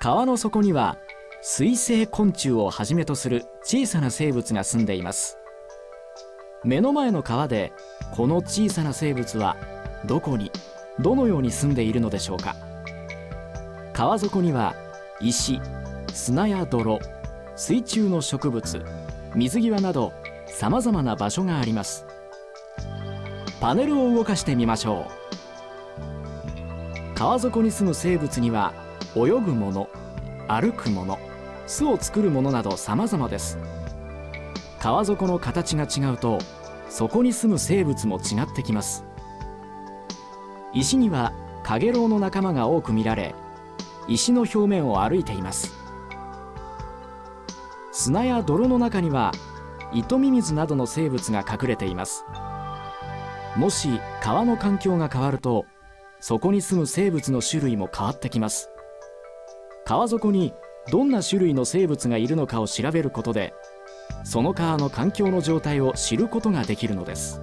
川の底には水生昆虫をはじめとする小さな生物が住んでいます。目の前の川でこの小さな生物はどこにどのように住んでいるのでしょうか。川底には石砂や泥水中の植物水際などさまざまな場所があります。パネルを動かしてみましょう。川底に住む生物には泳ぐもの歩くもの巣を作るものなど様々です。川底の形が違うとそこに住む生物も違ってきます。石にはカゲロウの仲間が多く見られ石の表面を歩いています。砂や泥の中にはイトミミズなどの生物が隠れています。もし川の環境が変わるとそこに住む生物の種類も変わってきます。川底にどんな種類の生物がいるのかを調べることでその川の環境の状態を知ることができるのです。